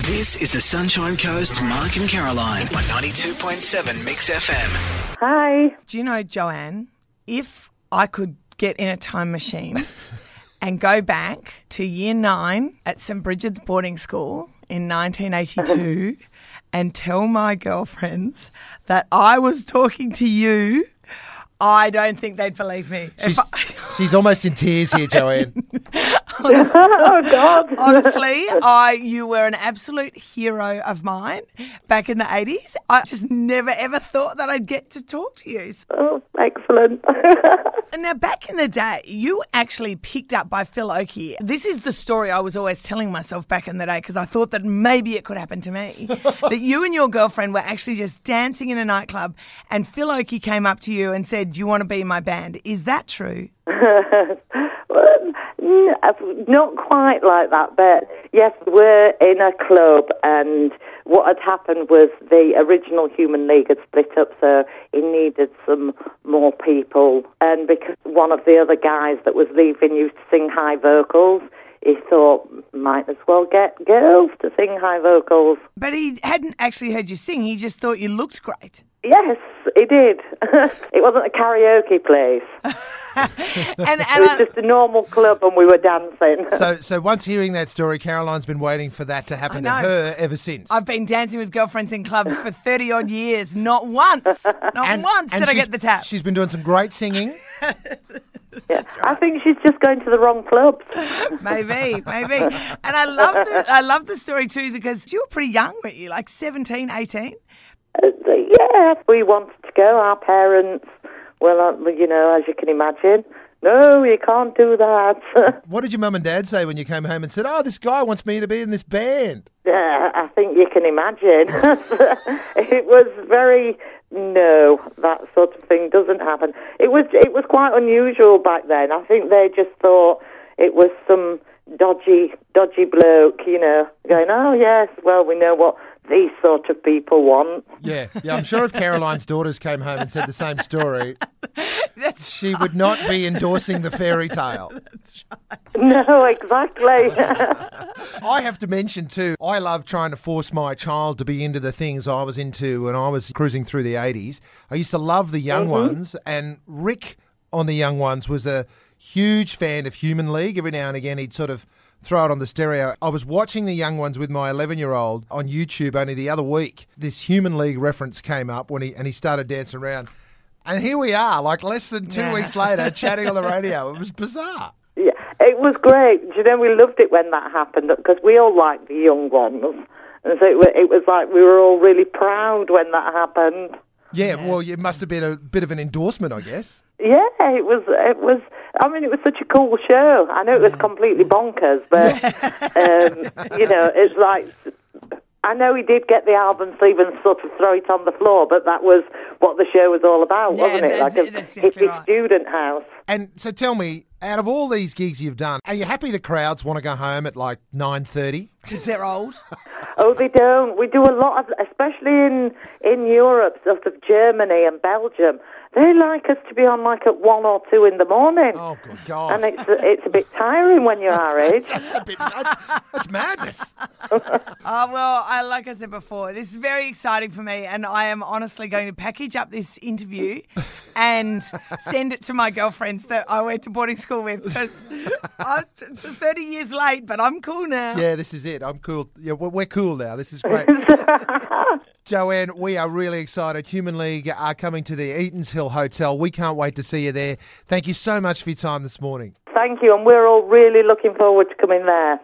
This is the Sunshine Coast Mark and Caroline on 92.7 Mix FM. Hi. Do you know, Joanne, if I could get in a time machine and go back to year nine at St. Bridget's boarding school in 1982 and tell my girlfriends that I was talking to you, I don't think they'd believe me. She's, I- she's almost in tears here, Joanne. oh God. Honestly, I you were an absolute hero of mine back in the 80s. I just never ever thought that I'd get to talk to you. Oh, excellent. And Now, back in the day, you actually picked up by Phil Oakey. This is the story I was always telling myself back in the day because I thought that maybe it could happen to me. that you and your girlfriend were actually just dancing in a nightclub and Phil Oakey came up to you and said, Do you want to be in my band? Is that true? Uh, Not quite like that, but yes, we're in a club, and what had happened was the original Human League had split up, so it needed some more people. And because one of the other guys that was leaving used to sing high vocals, he thought might as well get girls to sing high vocals. But he hadn't actually heard you sing, he just thought you looked great. Yes, he did. it wasn't a karaoke place. And, and It was just a normal club, and we were dancing. So, so once hearing that story, Caroline's been waiting for that to happen to her ever since. I've been dancing with girlfriends in clubs for 30 odd years. Not once, not once did I get the tap. She's been doing some great singing. Yeah. I think she's just going to the wrong clubs. Maybe, maybe. And I love the I love the story too because you were pretty young, weren't you? Like 17, 18? Uh, yeah, we wanted to go. Our parents, well, uh, you know, as you can imagine, no, you can't do that. What did your mum and dad say when you came home and said, "Oh, this guy wants me to be in this band"? yeah, I think you can imagine. it was very no, that sort of thing doesn't happen. It was it was quite unusual back then. I think they just thought it was some dodgy dodgy bloke, you know, going, oh yes, well we know what these sort of people want. Yeah, yeah. I'm sure if Caroline's daughters came home and said the same story, That's she would not be endorsing the fairy tale. No, exactly. I have to mention too, I love trying to force my child to be into the things I was into when I was cruising through the 80s. I used to love the young mm-hmm. ones, and Rick on the young ones was a huge fan of Human League. Every now and again, he'd sort of throw it on the stereo. I was watching the young ones with my 11 year old on YouTube only the other week. This Human League reference came up when he and he started dancing around. And here we are, like less than two Yeah. weeks later, chatting on the radio. It was bizarre. Yeah, it was great. Do you know, we loved it when that happened because we all liked the young ones. And so it, it was like we were all really proud when that happened. Yeah, well, it must have been a bit of an endorsement, I guess. Yeah, it was. It was. I mean, it was such a cool show. I know it was completely bonkers, but um, you know, it's like I know he did get the album sleeve and sort of throw it on the floor, but that was what the show was all about, Yeah, wasn't it? Like a hippie right. student house. And so tell me, out of all these gigs you've done, are you happy the crowds want to go home at like 9.30? because they're old. Oh, they don't. We do a lot of, especially in in Europe, sort of Germany and Belgium. They like us to be on like at one or two in the morning, Oh, good God. and it's it's a bit tiring when you're our age. that's a bit, that's, that's madness. Oh, well, I, like I said before, this is very exciting for me, and I am honestly going to package up this interview and send it to my girlfriends that I went to boarding school with because I'm 30 years late, but I'm cool now. Yeah, this is it. I'm cool. Yeah, we're, we're cool now. This is great. Joanne, we are really excited. Human League are coming to the Eatons Hill Hotel. We can't wait to see you there. Thank you so much for your time this morning. Thank you, and we're all really looking forward to coming there.